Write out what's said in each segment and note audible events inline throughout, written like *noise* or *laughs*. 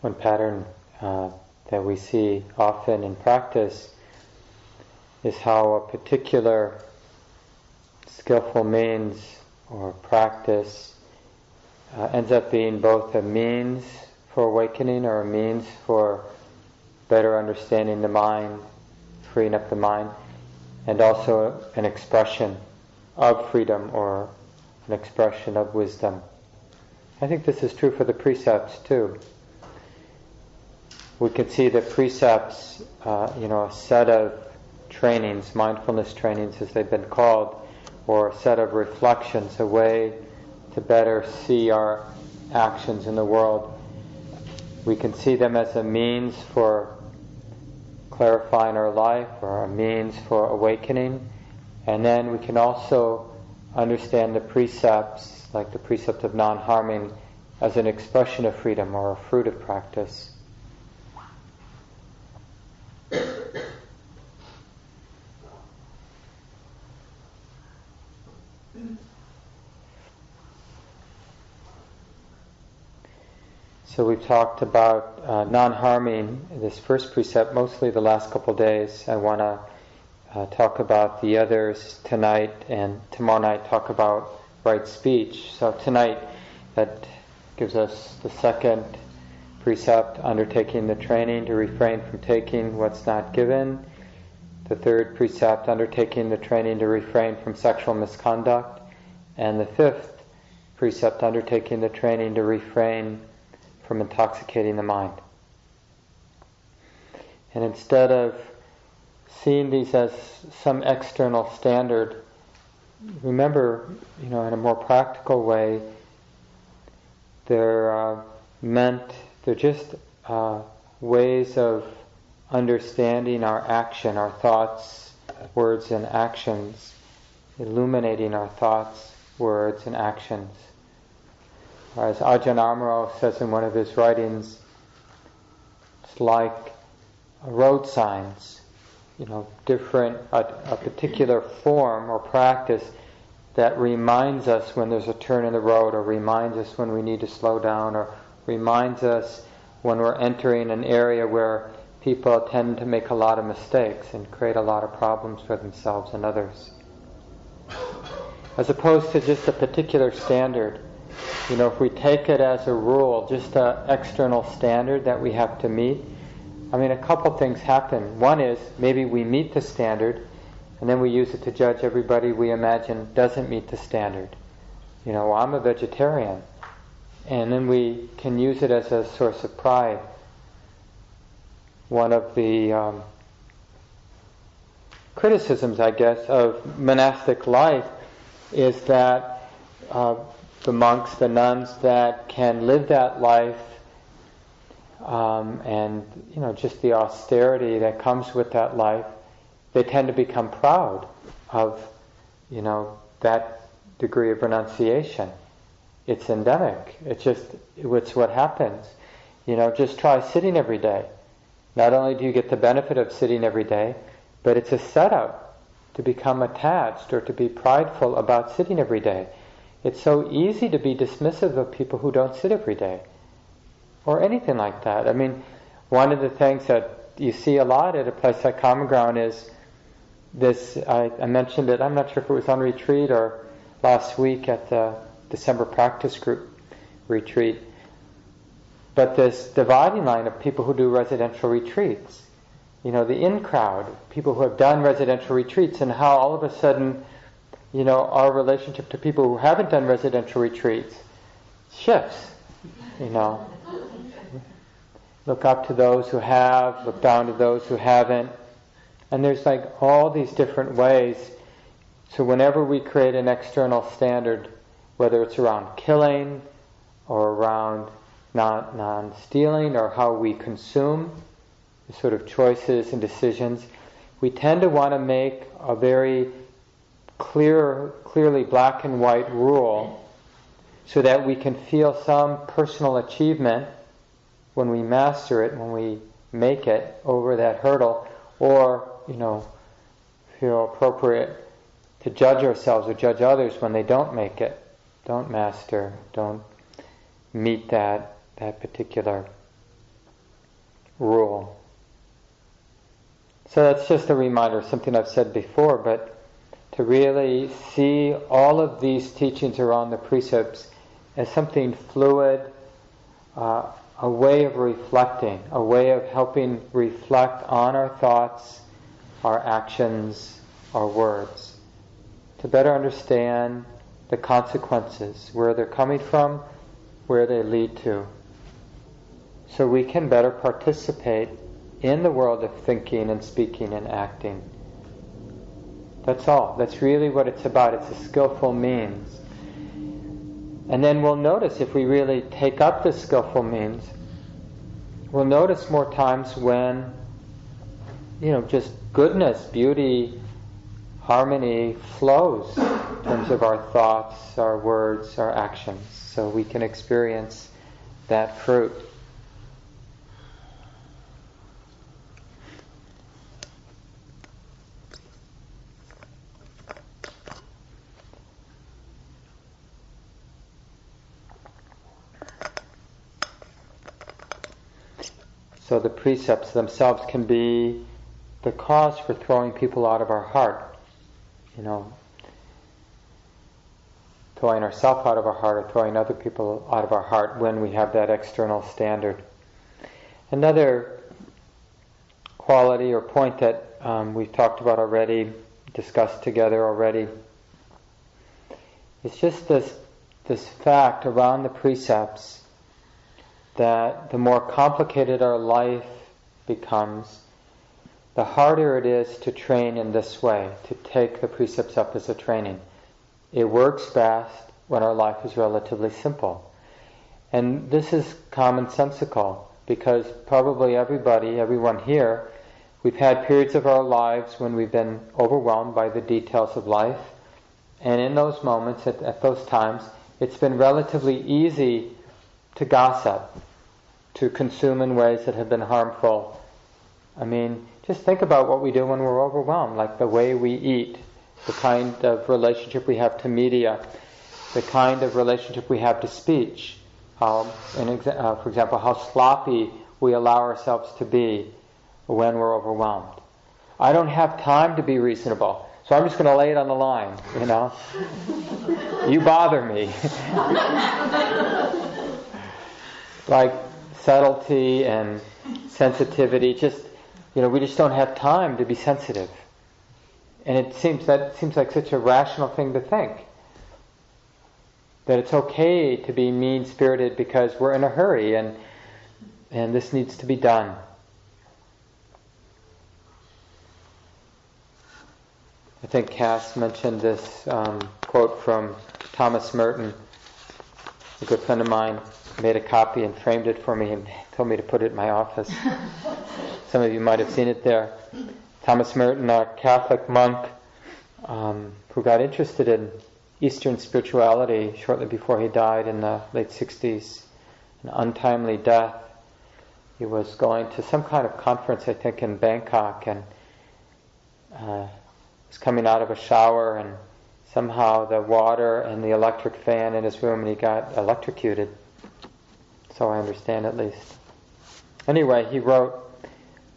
one pattern uh, that we see often in practice is how a particular skillful means or practice uh, ends up being both a means for awakening or a means for better understanding the mind, freeing up the mind, and also an expression of freedom or an expression of wisdom. I think this is true for the precepts too. We can see the precepts, uh, you know, a set of trainings, mindfulness trainings as they've been called, or a set of reflections, a way to better see our actions in the world. We can see them as a means for clarifying our life or a means for awakening. And then we can also understand the precepts, like the precept of non harming, as an expression of freedom or a fruit of practice. So we've talked about uh, non-harming, this first precept, mostly the last couple days. I want to uh, talk about the others tonight, and tomorrow night talk about right speech. So tonight, that gives us the second precept, undertaking the training to refrain from taking what's not given. The third precept, undertaking the training to refrain from sexual misconduct. And the fifth precept, undertaking the training to refrain from intoxicating the mind. And instead of seeing these as some external standard, remember, you know, in a more practical way, they're uh, meant, they're just uh, ways of understanding our action, our thoughts, words, and actions, illuminating our thoughts, words, and actions. As Ajahn Amaro says in one of his writings, it's like road signs, you know, different, a, a particular form or practice that reminds us when there's a turn in the road or reminds us when we need to slow down or reminds us when we're entering an area where people tend to make a lot of mistakes and create a lot of problems for themselves and others. As opposed to just a particular standard you know, if we take it as a rule, just an external standard that we have to meet, I mean, a couple things happen. One is maybe we meet the standard, and then we use it to judge everybody we imagine doesn't meet the standard. You know, well, I'm a vegetarian. And then we can use it as a source of pride. One of the um, criticisms, I guess, of monastic life is that uh, the monks, the nuns that can live that life, um, and you know just the austerity that comes with that life, they tend to become proud of you know that degree of renunciation. It's endemic. It's just it's what happens. You know, just try sitting every day. Not only do you get the benefit of sitting every day, but it's a setup to become attached or to be prideful about sitting every day. It's so easy to be dismissive of people who don't sit every day or anything like that. I mean, one of the things that you see a lot at a place like Common Ground is this. I, I mentioned it, I'm not sure if it was on retreat or last week at the December practice group retreat, but this dividing line of people who do residential retreats. You know, the in crowd, people who have done residential retreats, and how all of a sudden you know, our relationship to people who haven't done residential retreats shifts, you know. Look up to those who have, look down to those who haven't. And there's like all these different ways. So whenever we create an external standard, whether it's around killing or around non, non-stealing or how we consume, the sort of choices and decisions, we tend to want to make a very clear, clearly black and white rule so that we can feel some personal achievement when we master it, when we make it over that hurdle, or, you know, feel appropriate to judge ourselves or judge others when they don't make it, don't master, don't meet that, that particular rule. So that's just a reminder, something I've said before, but to really see all of these teachings around the precepts as something fluid, uh, a way of reflecting, a way of helping reflect on our thoughts, our actions, our words, to better understand the consequences, where they're coming from, where they lead to, so we can better participate in the world of thinking and speaking and acting. That's all. That's really what it's about. It's a skillful means. And then we'll notice if we really take up the skillful means, we'll notice more times when, you know, just goodness, beauty, harmony flows in terms of our thoughts, our words, our actions. So we can experience that fruit. So the precepts themselves can be the cause for throwing people out of our heart. You know, throwing ourselves out of our heart or throwing other people out of our heart when we have that external standard. Another quality or point that um, we've talked about already, discussed together already, is just this this fact around the precepts that the more complicated our life becomes, the harder it is to train in this way, to take the precepts up as a training. It works best when our life is relatively simple. And this is commonsensical because probably everybody, everyone here, we've had periods of our lives when we've been overwhelmed by the details of life. And in those moments, at, at those times, it's been relatively easy to gossip, to consume in ways that have been harmful. I mean, just think about what we do when we're overwhelmed, like the way we eat, the kind of relationship we have to media, the kind of relationship we have to speech. How, exa- uh, for example, how sloppy we allow ourselves to be when we're overwhelmed. I don't have time to be reasonable, so I'm just going to lay it on the line, you know. *laughs* you bother me. *laughs* like subtlety and sensitivity. Just you know, we just don't have time to be sensitive. And it seems that seems like such a rational thing to think. That it's okay to be mean spirited because we're in a hurry and and this needs to be done. I think Cass mentioned this um, quote from Thomas Merton, a good friend of mine made a copy and framed it for me and told me to put it in my office. *laughs* Some of you might have seen it there. Thomas Merton, a Catholic monk um, who got interested in Eastern spirituality shortly before he died in the late 60s, an untimely death. He was going to some kind of conference, I think, in Bangkok, and uh, was coming out of a shower, and somehow the water and the electric fan in his room, and he got electrocuted so I understand at least. Anyway, he wrote,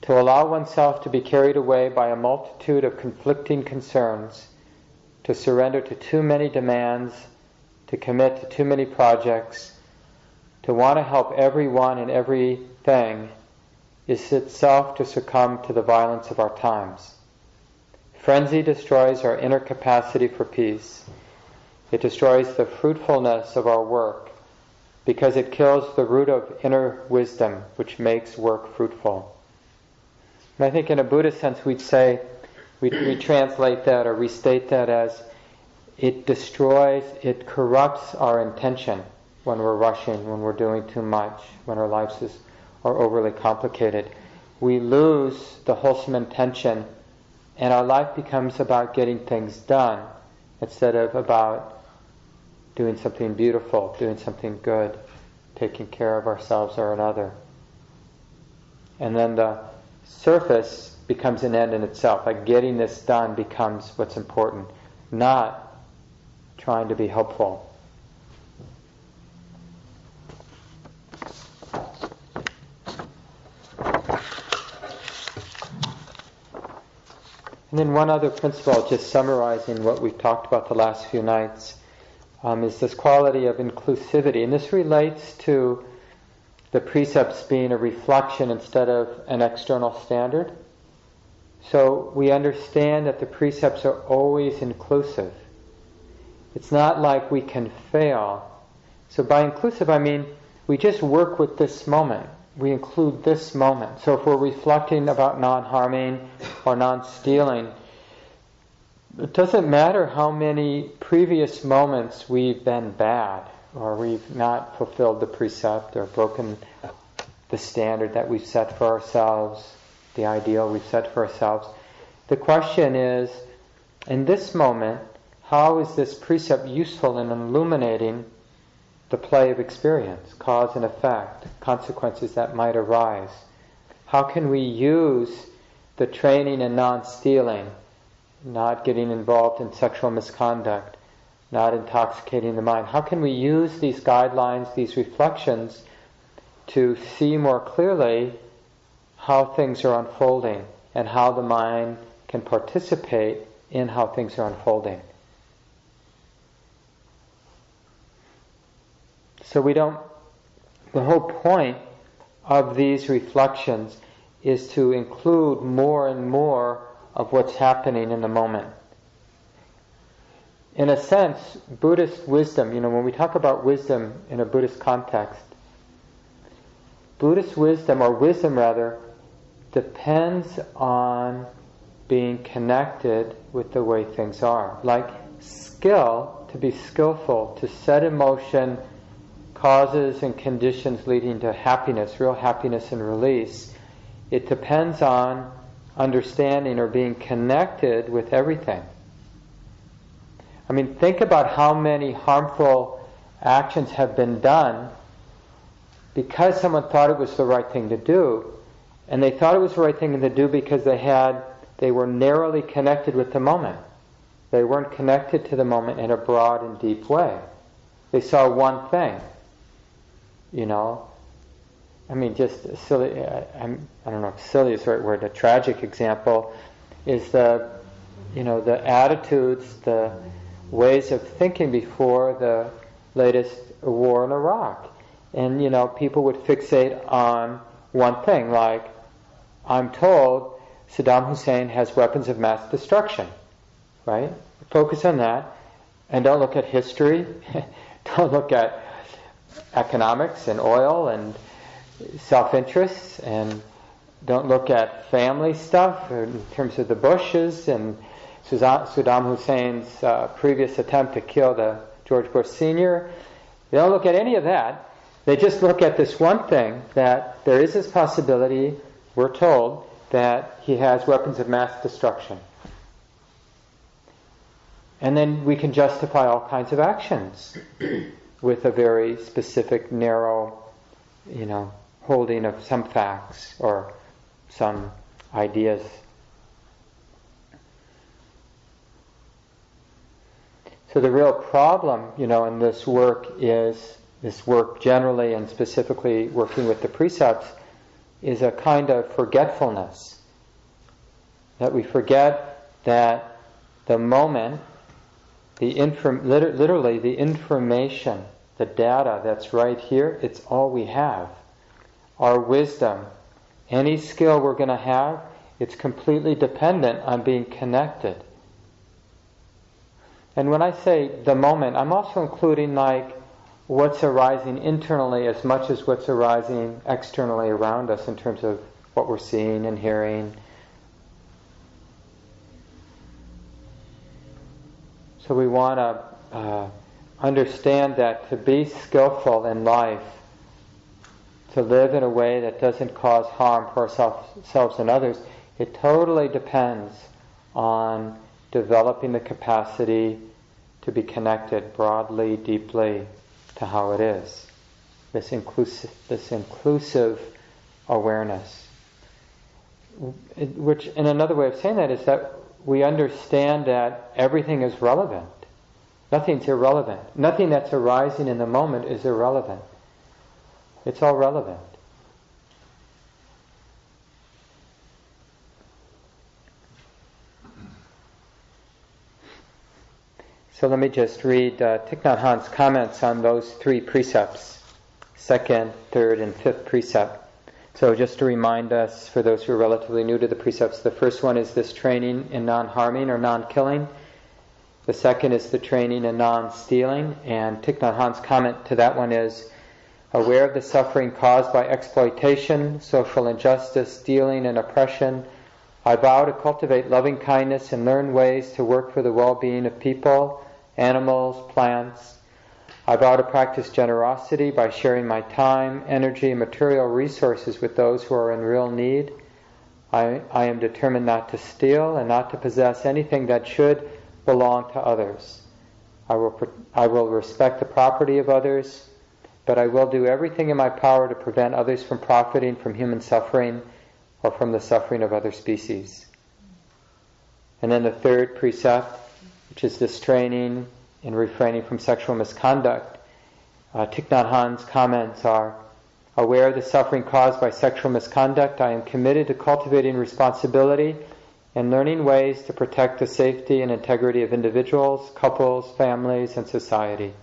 To allow oneself to be carried away by a multitude of conflicting concerns, to surrender to too many demands, to commit to too many projects, to want to help everyone and everything, is itself to succumb to the violence of our times. Frenzy destroys our inner capacity for peace. It destroys the fruitfulness of our work because it kills the root of inner wisdom, which makes work fruitful. And I think in a Buddhist sense, we'd say, we we translate that or restate that as it destroys, it corrupts our intention when we're rushing, when we're doing too much, when our lives is, are overly complicated. We lose the wholesome intention, and our life becomes about getting things done instead of about doing something beautiful, doing something good, taking care of ourselves or another. And then the surface becomes an end in itself. Like getting this done becomes what's important, not trying to be helpful. And then one other principle, just summarizing what we've talked about the last few nights, um, is this quality of inclusivity. And this relates to the precepts being a reflection instead of an external standard. So we understand that the precepts are always inclusive. It's not like we can fail. So by inclusive, I mean we just work with this moment we include this moment. So if we're reflecting about non harming or non stealing, it doesn't matter how many previous moments we've been bad or we've not fulfilled the precept or broken the standard that we've set for ourselves, the ideal we've set for ourselves. The question is, in this moment, how is this precept useful in illuminating the play of experience, cause and effect, consequences that might arise. How can we use the training in non stealing, not getting involved in sexual misconduct, not intoxicating the mind? How can we use these guidelines, these reflections, to see more clearly how things are unfolding and how the mind can participate in how things are unfolding? So we don't, the whole point of these reflections is to include more and more of what's happening in the moment. In a sense, Buddhist wisdom, you know, when we talk about wisdom in a Buddhist context, Buddhist wisdom, or wisdom rather, depends on being connected with the way things are. Like skill, to be skillful, to set in motion causes and conditions leading to happiness, real happiness and release, it depends on understanding or being connected with everything. I mean, think about how many harmful actions have been done because someone thought it was the right thing to do, and they thought it was the right thing to do because they had they were narrowly connected with the moment. They weren't connected to the moment in a broad and deep way. They saw one thing you know. I mean, just silly, I, I'm, I don't know if silly is the right word, a tragic example is the, you know, the attitudes, the ways of thinking before the latest war in Iraq. And, you know, people would fixate on one thing, like, I'm told Saddam Hussein has weapons of mass destruction, right? Focus on that, and don't look at history, *laughs* don't look at economics and oil and self interests, and don't look at family stuff in terms of the Bushes and Saddam Hussein's uh, previous attempt to kill the George Bush Sr. They don't look at any of that. They just look at this one thing that there is this possibility, we're told, that he has weapons of mass destruction. And then we can justify all kinds of actions *clears throat* with a very specific, narrow, you know, holding of some facts or some ideas. So the real problem, you know, in this work is this work generally and specifically working with the precepts is a kind of forgetfulness. That we forget that the moment the inform, literally the information, the data that's right here, it's all we have. Our wisdom, any skill we're going to have, it's completely dependent on being connected. And when I say the moment, I'm also including like what's arising internally as much as what's arising externally around us in terms of what we're seeing and hearing. So we want to uh, understand that to be skillful in life, to live in a way that doesn't cause harm for ourselves and others, it totally depends on developing the capacity to be connected broadly, deeply to how it is. This inclusive, this inclusive awareness. Which, in another way of saying that, is that we understand that everything is relevant. Nothing's irrelevant. Nothing that's arising in the moment is irrelevant. It's all relevant. So let me just read uh, Thich Nhat Hanh's comments on those three precepts second, third, and fifth precept. So just to remind us, for those who are relatively new to the precepts, the first one is this training in non-harming or non-killing. The second is the training in non-stealing. And Thich Nhat Hanh's comment to that one is, aware of the suffering caused by exploitation, social injustice, stealing, and oppression, I vow to cultivate loving kindness and learn ways to work for the well-being of people, animals, plants, I vow to practice generosity by sharing my time, energy, and material resources with those who are in real need. I, I am determined not to steal and not to possess anything that should belong to others. I will, I will respect the property of others, but I will do everything in my power to prevent others from profiting from human suffering or from the suffering of other species. And then the third precept, which is this training in refraining from sexual misconduct. Uh, Thich Nhat Hanh's comments are, aware of the suffering caused by sexual misconduct, I am committed to cultivating responsibility and learning ways to protect the safety and integrity of individuals, couples, families, and society.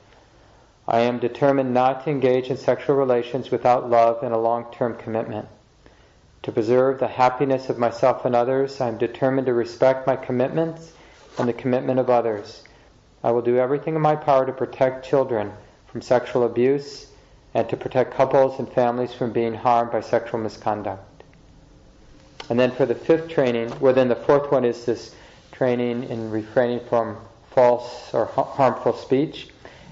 I am determined not to engage in sexual relations without love and a long-term commitment. To preserve the happiness of myself and others, I am determined to respect my commitments and the commitment of others. I will do everything in my power to protect children from sexual abuse and to protect couples and families from being harmed by sexual misconduct. And then for the fifth training, well, then the fourth one is this training in refraining from false or harmful speech.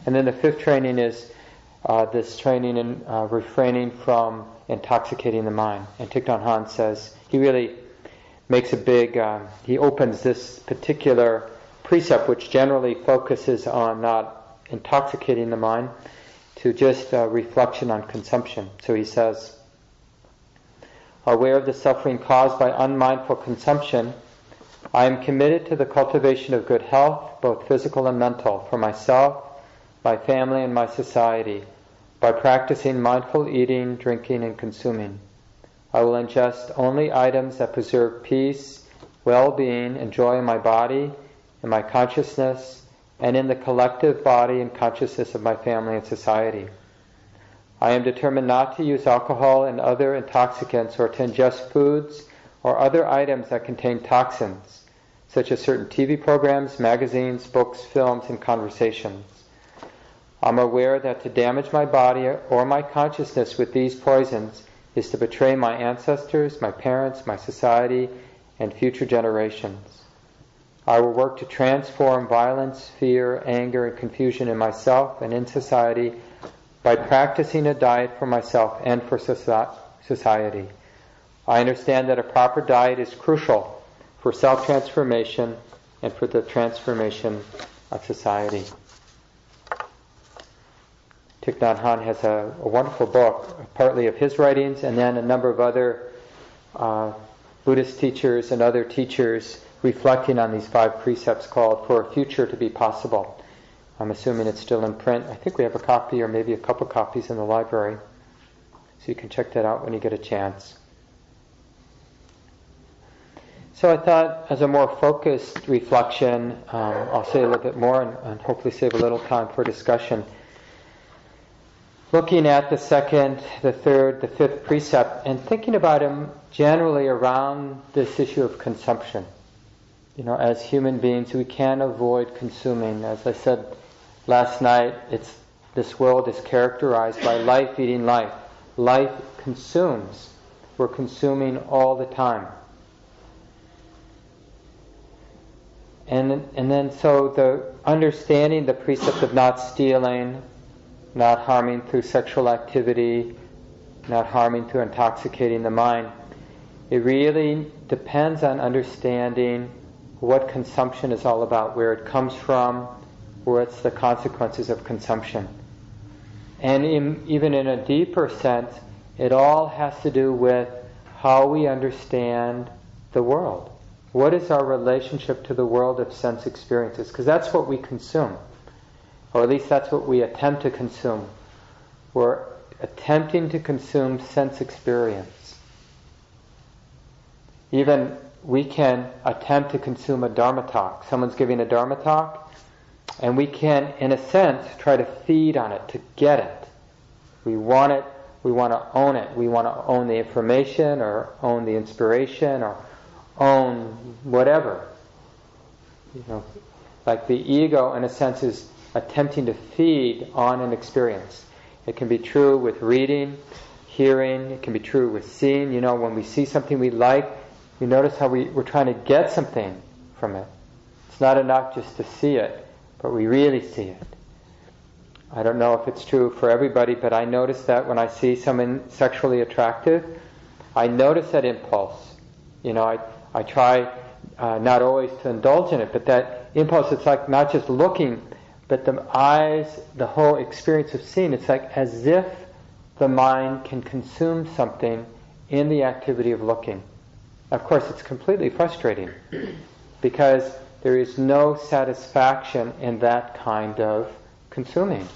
And then the fifth training is uh, this training in uh, refraining from intoxicating the mind. And Thich Nhat Hanh says he really makes a big, um, he opens this particular precept, which generally focuses on not intoxicating the mind, to just uh, reflection on consumption. So he says, aware of the suffering caused by unmindful consumption, I am committed to the cultivation of good health, both physical and mental, for myself, my family, and my society, by practicing mindful eating, drinking, and consuming. I will ingest only items that preserve peace, well-being, and joy in my body in my consciousness, and in the collective body and consciousness of my family and society. I am determined not to use alcohol and other intoxicants or to ingest foods or other items that contain toxins, such as certain TV programs, magazines, books, films, and conversations. I'm aware that to damage my body or my consciousness with these poisons is to betray my ancestors, my parents, my society, and future generations. I will work to transform violence, fear, anger, and confusion in myself and in society by practicing a diet for myself and for society. I understand that a proper diet is crucial for self-transformation and for the transformation of society. Thich Nhat Hanh has a, a, wonderful book, partly of his writings and then a number of other uh, Buddhist teachers and other teachers reflecting on these five precepts called For a Future to be Possible. I'm assuming it's still in print. I think we have a copy or maybe a couple copies in the library. So you can check that out when you get a chance. So I thought, as a more focused reflection, um, I'll say a little bit more and, and hopefully save a little time for discussion. Looking at the second, the third, the fifth precept, and thinking about them generally around this issue of consumption you know, as human beings, we can't avoid consuming. As I said last night, it's this world is characterized by life eating life. Life consumes. We're consuming all the time. And, and then so the understanding the precept of not stealing, not harming through sexual activity, not harming through intoxicating the mind, it really depends on understanding what consumption is all about, where it comes from, what's the consequences of consumption. And in, even in a deeper sense, it all has to do with how we understand the world. What is our relationship to the world of sense experiences? Because that's what we consume, or at least that's what we attempt to consume. We're attempting to consume sense experience. Even we can attempt to consume a Dharma talk. Someone's giving a Dharma talk, And we can, in a sense, try to feed on it, to get it. We want it, we want to own it. We want to own the information or own the inspiration or own whatever. You know, like the ego, in a sense, is attempting to feed on an experience. It can be true with reading, hearing, it can be true with seeing. You know, when we see something we like, you notice how we, we're trying to get something from it. It's not enough just to see it, but we really see it. I don't know if it's true for everybody, but I notice that when I see someone sexually attractive, I notice that impulse. You know, I, I try uh, not always to indulge in it, but that impulse, it's like not just looking, but the eyes, the whole experience of seeing, it's like as if the mind can consume something in the activity of looking. Of course, it's completely frustrating *clears throat* because there is no satisfaction in that kind of consuming.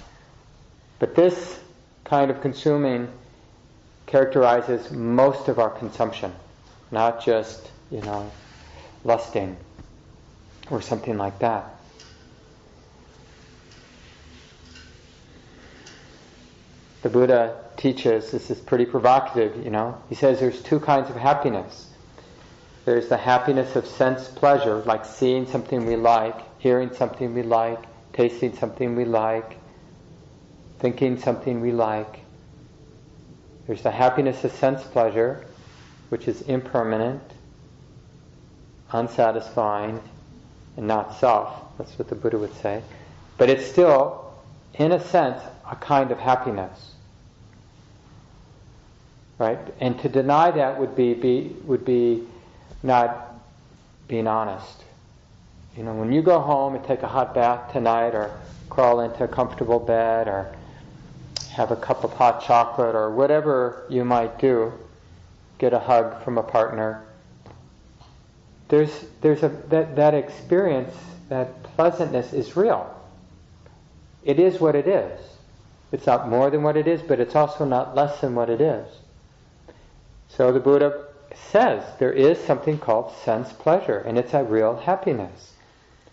But this kind of consuming characterizes most of our consumption, not just, you know, lusting or something like that. The Buddha teaches, this is pretty provocative, you know, he says there's two kinds of happiness. There's the happiness of sense pleasure, like seeing something we like, hearing something we like, tasting something we like, thinking something we like. There's the happiness of sense pleasure, which is impermanent, unsatisfying, and not self. That's what the Buddha would say. But it's still, in a sense, a kind of happiness. Right? And to deny that would be, be would be not being honest. You know, when you go home and take a hot bath tonight or crawl into a comfortable bed or have a cup of hot chocolate or whatever you might do, get a hug from a partner. There's, there's a, that, that experience, that pleasantness is real. It is what it is. It's not more than what it is, but it's also not less than what it is. So the Buddha says there is something called sense pleasure, and it's a real happiness,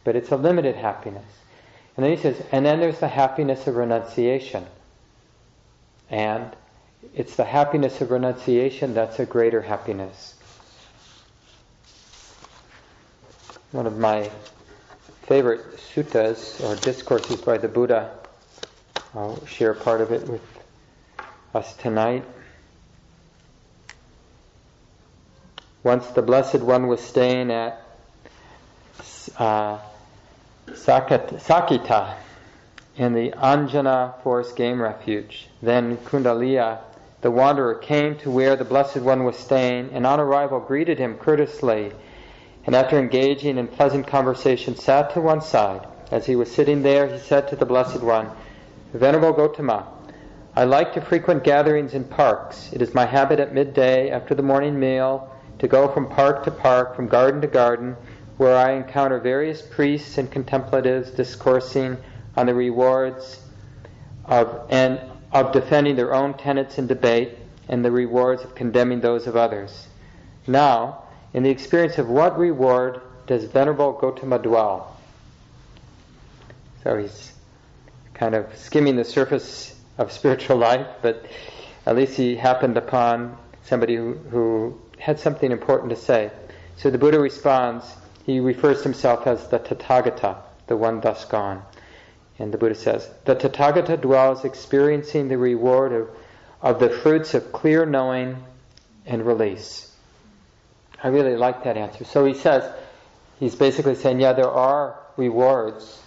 but it's a limited happiness. And then he says, and then there's the happiness of renunciation. And it's the happiness of renunciation that's a greater happiness. One of my favorite suttas or discourses by the Buddha, I'll share part of it with us tonight. Once the Blessed One was staying at uh, Saketa in the Anjana Forest Game Refuge. Then Kundaliya, the wanderer, came to where the Blessed One was staying, and on arrival greeted him courteously, and after engaging in pleasant conversation, sat to one side. As he was sitting there, he said to the Blessed One, Venerable Gotama, I like to frequent gatherings in parks. It is my habit at midday, after the morning meal, to go from park to park, from garden to garden, where I encounter various priests and contemplatives discoursing on the rewards of and of defending their own tenets in debate and the rewards of condemning those of others. Now, in the experience of what reward does Venerable Gotama dwell? So he's kind of skimming the surface of *laughs* spiritual life, but at least he happened upon somebody who, who had something important to say. So the Buddha responds, he refers to himself as the Tathagata, the one thus gone. And the Buddha says, the Tathagata dwells experiencing the reward of, of the fruits of clear knowing and release. I really like that answer. So he says, he's basically saying, yeah, there are rewards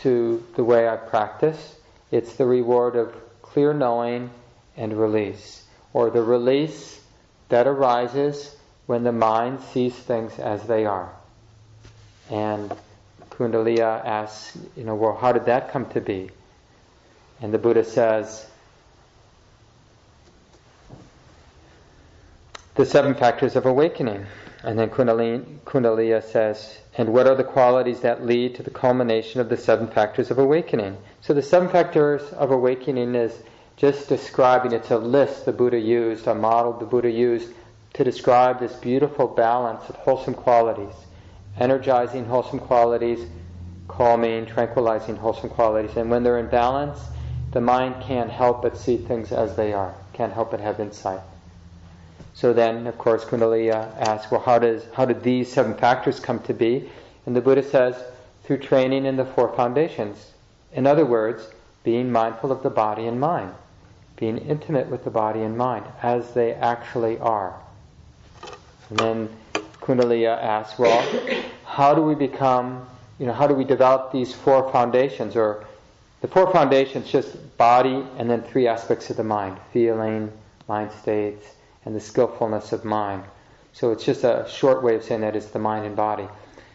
to the way I practice. It's the reward of clear knowing and release, or the release that arises when the mind sees things as they are. And Kundaliya asks, you know, well, how did that come to be? And the Buddha says, the seven factors of awakening. And then Kundaliya says, and what are the qualities that lead to the culmination of the seven factors of awakening? So the seven factors of awakening is just describing, it's a list the Buddha used, a model the Buddha used to describe this beautiful balance of wholesome qualities energizing, wholesome qualities calming, tranquilizing, wholesome qualities. And when they're in balance, the mind can't help but see things as they are, can't help but have insight. So then, of course, Kundalini asks, well, how, does, how did these seven factors come to be? And the Buddha says, through training in the four foundations. In other words, being mindful of the body and mind, being intimate with the body and mind as they actually are. And then Kundalini asks, well, how do we become, you know, how do we develop these four foundations? Or the four foundations, just body and then three aspects of the mind feeling, mind states, and the skillfulness of mind. So it's just a short way of saying that it's the mind and body.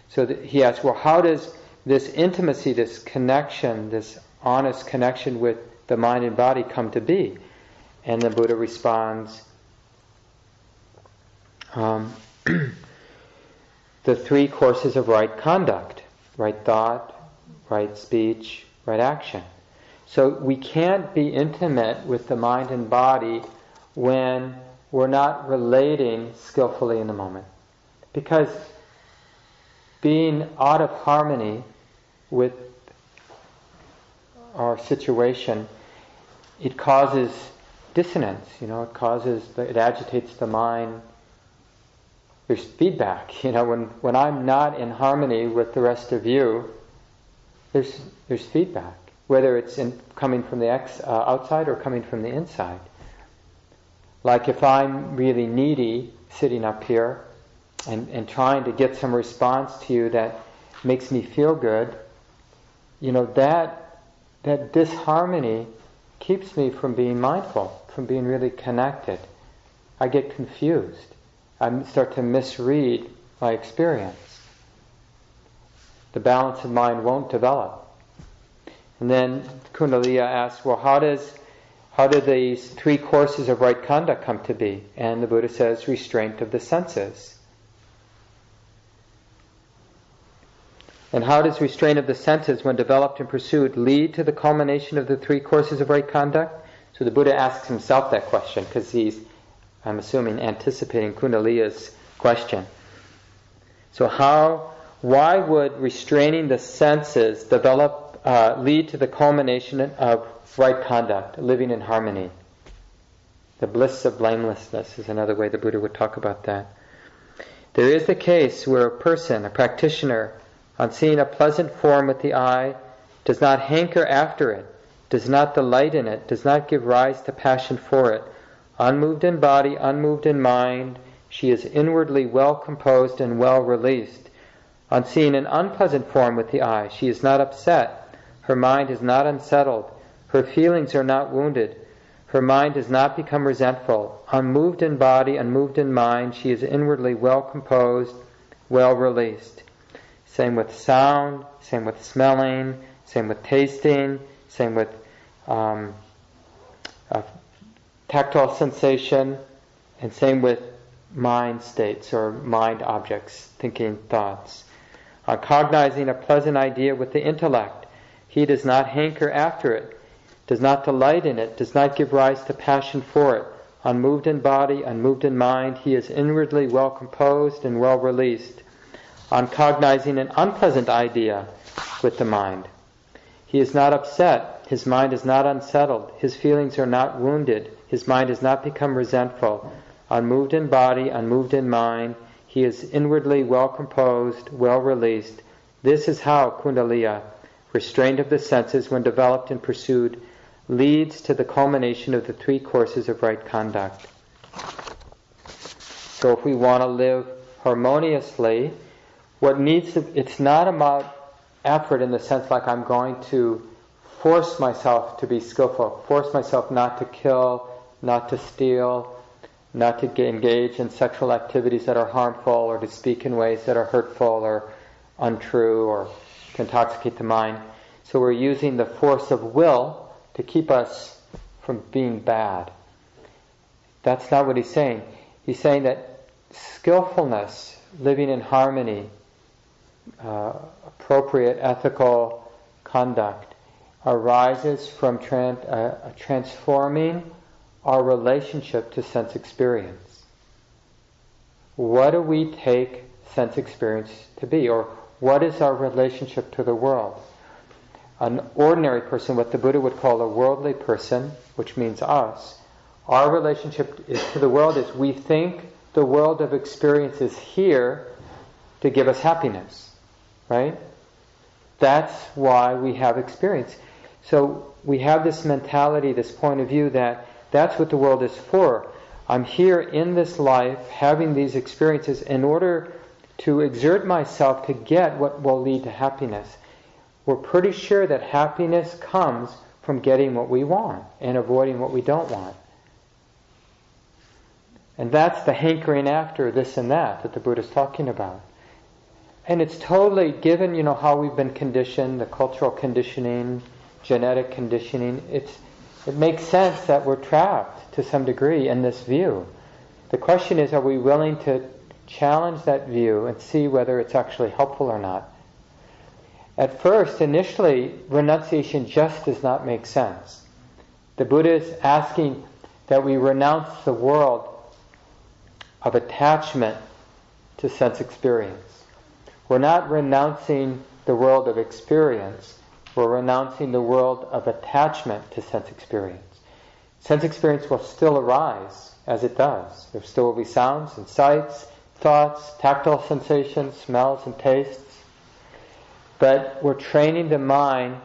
So he asks, well, how does this intimacy, this connection, this honest connection with the mind and body come to be? And the Buddha responds, um, *clears throat* the three courses of right conduct right thought, right speech, right action. So we can't be intimate with the mind and body when we're not relating skillfully in the moment. Because being out of harmony with our situation, it causes dissonance, you know, it causes, it agitates the mind, there's feedback. *laughs* You know, when, when I'm not in harmony with the rest of you, there's, there's feedback, whether it's in, coming from the ex, uh, outside or coming from the inside. Like if I'm really needy sitting up here and, and trying to get some response to you that makes me feel good, you know, that, that disharmony keeps me from being mindful, from being really connected. I get confused. I start to misread my experience. The balance of mind won't develop. And then Kundalini asks, well, how does how do these three courses of right conduct come to be? And the Buddha says, restraint of the senses. And how does restraint of the senses, when developed and pursued, lead to the culmination of the three courses of right conduct? So the Buddha asks himself that question because he's I'm assuming anticipating Kundalini's question. So how, why would restraining the senses develop, uh, lead to the culmination of right conduct, living in harmony? The bliss of blamelessness is another way the Buddha would talk about that. There is the case where a person, a practitioner, on seeing a pleasant form with the eye, does not hanker after it, does not delight in it, does not give rise to passion for it, Unmoved in body, unmoved in mind, she is inwardly well composed and well released. On seeing an unpleasant form with the eye, she is not upset. Her mind is not unsettled. Her feelings are not wounded. Her mind does not become resentful. Unmoved in body, unmoved in mind, she is inwardly well composed, well released. Same with sound, same with smelling, same with tasting, same with um, uh, tactile sensation, and same with mind states or mind objects, thinking thoughts. On cognizing a pleasant idea with the intellect, he does not hanker after it, does not delight in it, does not give rise to passion for it. Unmoved in body, unmoved in mind, he is inwardly well composed and well released. On cognizing an unpleasant idea with the mind, he is not upset, his mind is not unsettled, his feelings are not wounded, his mind has not become resentful. Unmoved in body, unmoved in mind, he is inwardly well composed, well released. This is how Kundalini, restraint of the senses when developed and pursued, leads to the culmination of the three courses of right conduct. So if we want to live harmoniously, what needs to, it's not about effort in the sense like I'm going to force myself to be skillful, force myself not to kill, not to steal, not to engage in sexual activities that are harmful or to speak in ways that are hurtful or untrue or can intoxicate the mind. So we're using the force of will to keep us from being bad. That's not what he's saying. He's saying that skillfulness, living in harmony, uh, appropriate ethical conduct arises from tran- uh, transforming our relationship to sense experience. What do we take sense experience to be? Or What is our relationship to the world? An ordinary person, what the Buddha would call a worldly person, which means us, our relationship to the world is we think the world of experience is here to give us happiness, right? That's why we have experience. So we have this mentality, this point of view that that's what the world is for. I'm here in this life having these experiences in order to exert myself to get what will lead to happiness. We're pretty sure that happiness comes from getting what we want and avoiding what we don't want. And that's the hankering after this and that that the Buddha is talking about. And it's totally given, you know, how we've been conditioned, the cultural conditioning, genetic conditioning. It's, it makes sense that we're trapped to some degree in this view. The question is, are we willing to challenge that view and see whether it's actually helpful or not? At first, initially, renunciation just does not make sense. The Buddha is asking that we renounce the world of attachment to sense experience. We're not renouncing the world of experience, we're renouncing the world of attachment to sense experience. Sense experience will still arise as it does. There still will be sounds and sights, thoughts, tactile sensations, smells and tastes. But we're training the mind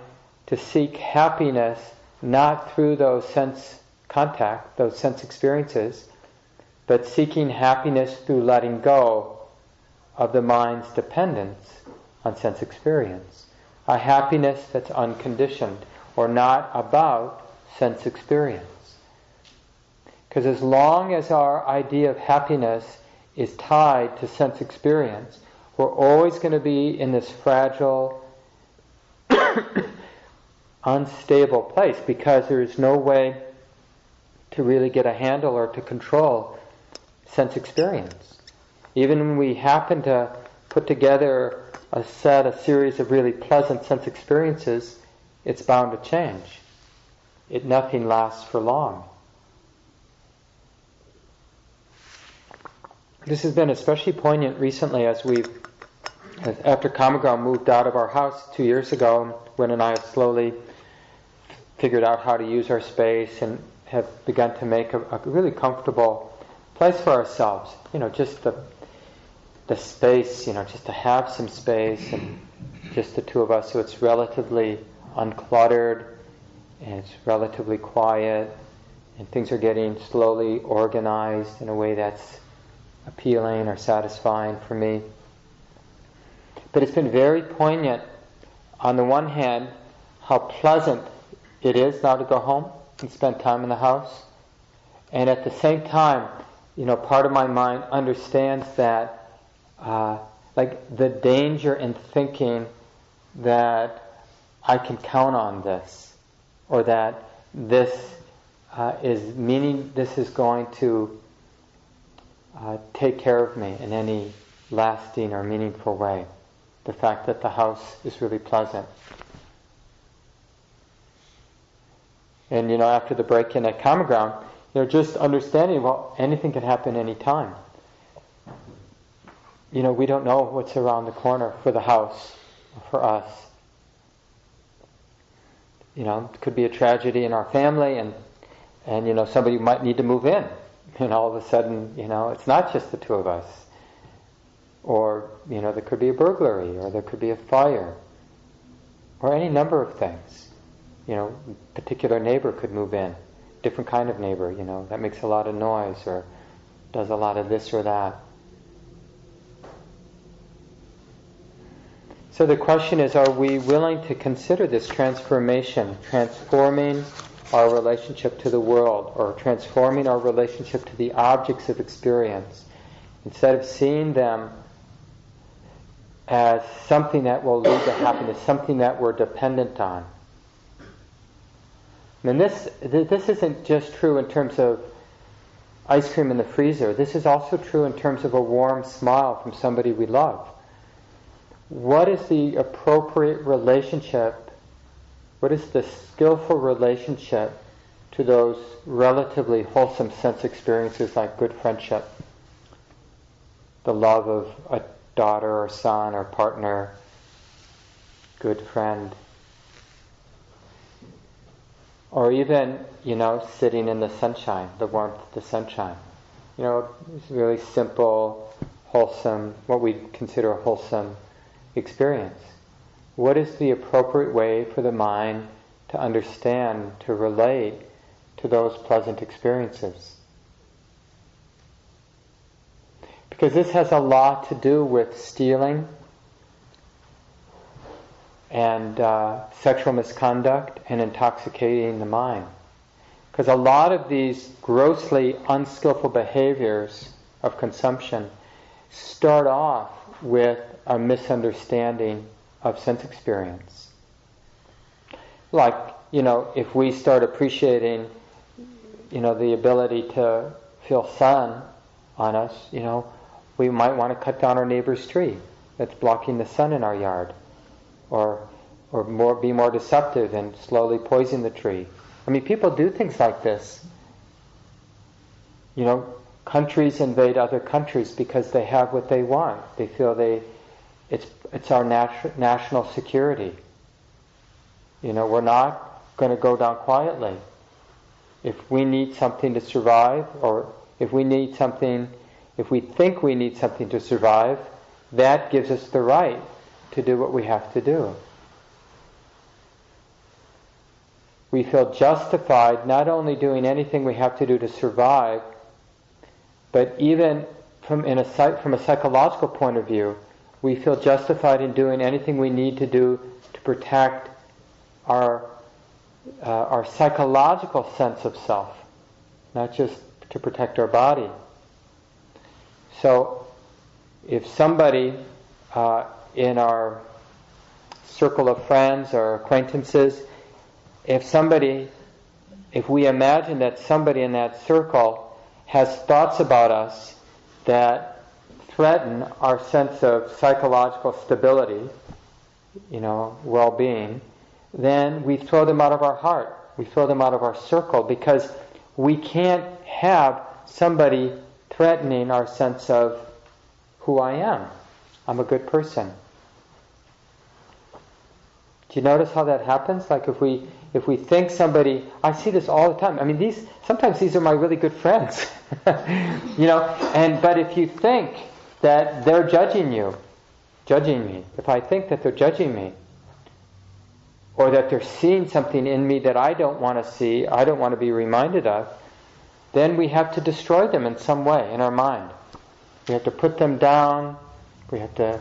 to seek happiness not through those sense contact, those sense experiences, but seeking happiness through letting go of the mind's dependence on sense experience. A happiness that's unconditioned or not about sense experience. Because as long as our idea of happiness is tied to sense experience, we're always going to be in this fragile, *coughs* unstable place because there is no way to really get a handle or to control sense experience. Even when we happen to put together a set, a series of really pleasant sense experiences, it's bound to change. It nothing lasts for long. This has been especially poignant recently as we've, after Kamagram moved out of our house two years ago, Wynn and I have slowly figured out how to use our space and have begun to make a, a really comfortable place for ourselves. You know, just the the space. You know, just to have some space and just the two of us, so it's relatively uncluttered and it's relatively quiet, and things are getting slowly organized in a way that's appealing or satisfying for me. But it's been very poignant. On the one hand, how pleasant it is now to go home and spend time in the house, and at the same time, you know, part of my mind understands that, uh, like the danger in thinking that I can count on this, or that this uh, is meaning, this is going to uh, take care of me in any lasting or meaningful way. The fact that the house is really pleasant. And you know, after the break-in at Common Ground, you know, just understanding, well, anything can happen anytime. You know, we don't know what's around the corner for the house, for us. You know, it could be a tragedy in our family, and and you know, somebody might need to move in, and all of a sudden, you know, it's not just the two of us. Or you know, there could be a burglary, or there could be a fire, or any number of things. You know, a particular neighbor could move in different kind of neighbor, you know, that makes a lot of noise or does a lot of this or that. So the question is, are we willing to consider this transformation, transforming our relationship to the world or transforming our relationship to the objects of experience? Instead of seeing them as something that will lead to happiness, something that we're dependent on. And this, this isn't just true in terms of ice cream in the freezer. This is also true in terms of a warm smile from somebody we love. What is the appropriate relationship? What is the skillful relationship to those relatively wholesome sense experiences like good friendship, the love of a daughter or son or partner, good friend. Or even, you know, sitting in the sunshine, the warmth of the sunshine. You know, it's really simple, wholesome, what we consider wholesome experience. What is the appropriate way for the mind to understand, to relate to those pleasant experiences? Because this has a lot to do with stealing and uh, sexual misconduct and intoxicating the mind. Because a lot of these grossly unskillful behaviors of consumption start off with a misunderstanding of sense experience. Like, you know, if we start appreciating, you know, the ability to feel sun on us, you know, we might want to cut down our neighbor's tree that's blocking the sun in our yard or or more be more deceptive and slowly poison the tree. I mean, people do things like this. You know, countries invade other countries because they have what they want. They feel they it's it's our nat- national security. You know, we're not going to go down quietly. If we need something to survive, or if we need something, if we think we need something to survive, that gives us the right to do what we have to do. We feel justified not only doing anything we have to do to survive, but even from, in a, from a psychological point of view, we feel justified in doing anything we need to do to protect our, uh, our psychological sense of self, not just to protect our body. So, if somebody uh, in our circle of friends or acquaintances, if somebody, if we imagine that somebody in that circle has thoughts about us that threaten our sense of psychological stability, you know, well-being, then we throw them out of our heart. We throw them out of our circle because we can't have somebody threatening our sense of who I am. I'm a good person. Do you notice how that happens? Like if we if we think somebody, I see this all the time. I mean, these sometimes these are my really good friends, *laughs* you know. And but if you think that they're judging you, judging me, if I think that they're judging me, or that they're seeing something in me that I don't want to see, I don't want to be reminded of, then we have to destroy them in some way in our mind. We have to put them down. We have to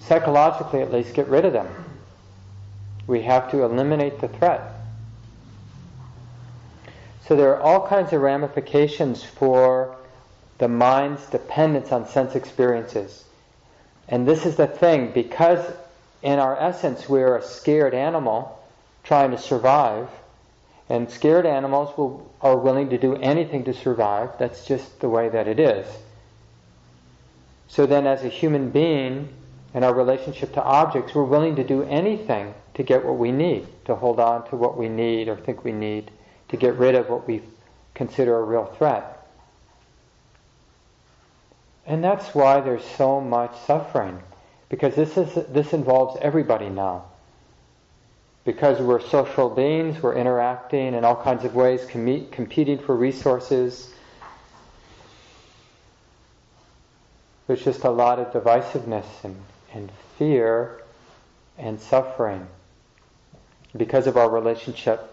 psychologically at least get rid of them. We have to eliminate the threat. So there are all kinds of ramifications for the mind's dependence on sense experiences. And this is the thing, because in our essence we're a scared animal trying to survive, and scared animals will, are willing to do anything to survive. That's just the way that it is. So then, as a human being, in our relationship to objects, we're willing to do anything to get what we need, to hold on to what we need or think we need, to get rid of what we consider a real threat. And that's why there's so much suffering, because this is this involves everybody now. Because we're social beings, we're interacting in all kinds of ways, com- competing for resources. There's just a lot of divisiveness and, and fear and suffering because of our relationship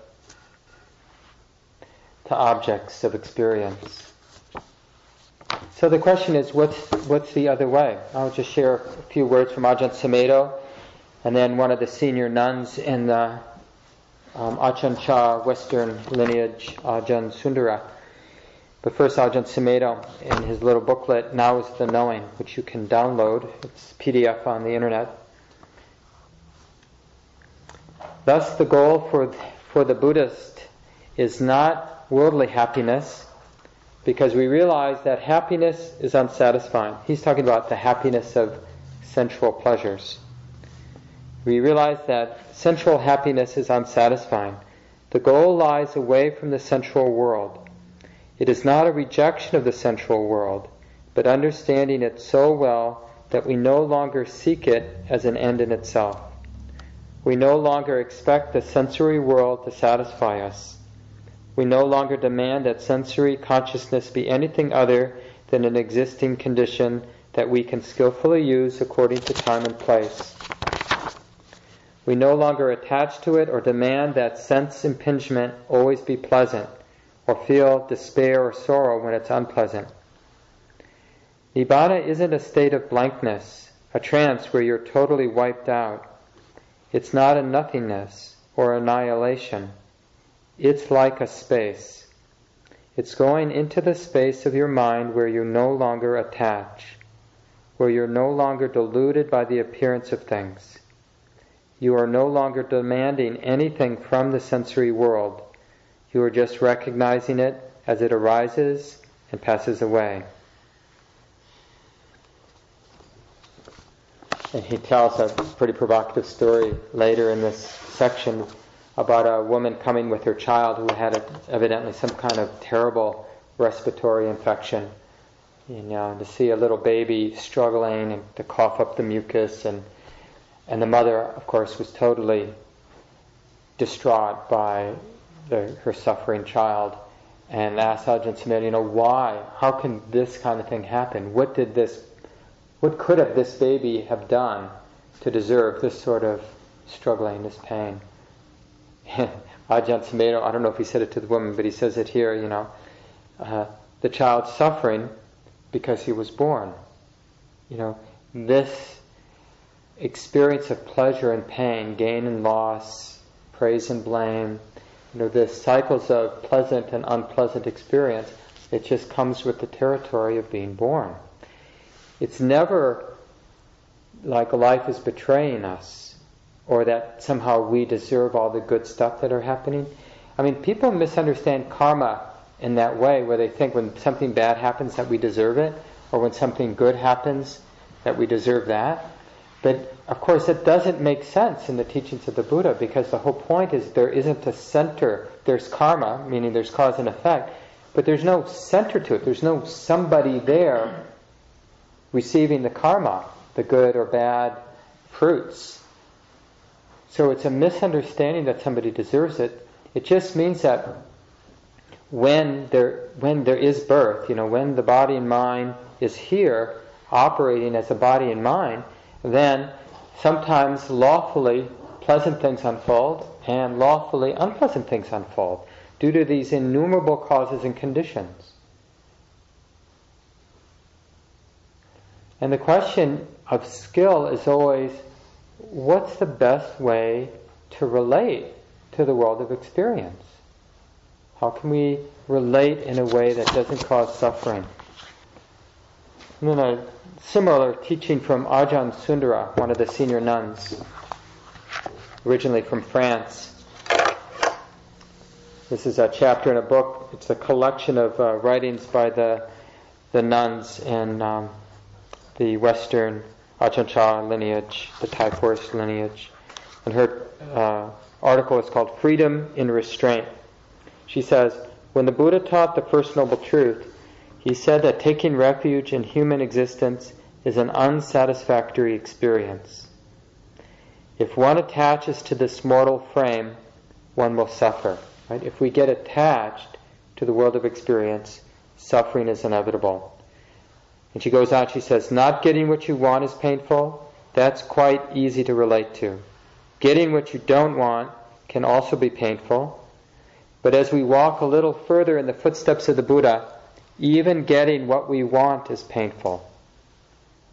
to objects of experience. So the question is, what's, what's the other way? I'll just share a few words from Ajahn Sumedho, and then one of the senior nuns in the um, Ajahn Chah Western lineage, Ajahn Sundara. But first, Ajahn Sumedho, in his little booklet, Now is the Knowing, which you can download. It's PDF on the internet. Thus, the goal for, for the Buddhist is not worldly happiness, because we realize that happiness is unsatisfying. He's talking about the happiness of sensual pleasures. We realize that sensual happiness is unsatisfying. The goal lies away from the sensual world. It is not a rejection of the sensual world, but understanding it so well that we no longer seek it as an end in itself. We no longer expect the sensory world to satisfy us. We no longer demand that sensory consciousness be anything other than an existing condition that we can skillfully use according to time and place. We no longer attach to it or demand that sense impingement always be pleasant or feel despair or sorrow when it's unpleasant. Nibbana isn't a state of blankness, a trance where you're totally wiped out. It's not a nothingness or annihilation. It's like a space. It's going into the space of your mind where you no longer attach, where you're no longer deluded by the appearance of things. You are no longer demanding anything from the sensory world. You are just recognizing it as it arises and passes away. And he tells a pretty provocative story later in this section about a woman coming with her child who had evidently some kind of terrible respiratory infection. You know, to see a little baby struggling and to cough up the mucus and and the mother, of course, was totally distraught by the, her suffering child and asked Ajahn Sumedho, you know, why? How can this kind of thing happen? What did this, what could have this baby have done to deserve this sort of struggling, this pain? *laughs* Ajahn Sumedho, I don't know if he said it to the woman, but he says it here, you know, uh, the child's suffering because he was born. You know, this experience of pleasure and pain, gain and loss, praise and blame, you know, the cycles of pleasant and unpleasant experience, it just comes with the territory of being born. It's never like life is betraying us or that somehow we deserve all the good stuff that are happening. I mean, people misunderstand karma in that way where they think when something bad happens that we deserve it or when something good happens that we deserve that. But of course, it doesn't make sense in the teachings of the Buddha because the whole point is there isn't a center. There's karma, meaning there's cause and effect, but there's no center to it. There's no somebody there receiving the karma, the good or bad fruits. So it's a misunderstanding that somebody deserves it. It just means that when there when there is birth, you know, when the body and mind is here operating as a body and mind, then sometimes lawfully pleasant things unfold and lawfully unpleasant things unfold due to these innumerable causes and conditions. And the question of skill is always what's the best way to relate to the world of experience? How can we relate in a way that doesn't cause suffering? And then a similar teaching from Ajahn Sundara, one of the senior nuns, originally from France. This is a chapter in a book. It's a collection of uh, writings by the the nuns in um, the Western Ajahn Chah lineage, the Thai forest lineage. And her uh, article is called Freedom in Restraint. She says, When the Buddha taught the First Noble Truth, he said that taking refuge in human existence is an unsatisfactory experience. If one attaches to this mortal frame, one will suffer. Right? If we get attached to the world of experience, suffering is inevitable. And she goes on, she says, Not getting what you want is painful. That's quite easy to relate to. Getting what you don't want can also be painful. But as we walk a little further in the footsteps of the Buddha, even getting what we want is painful.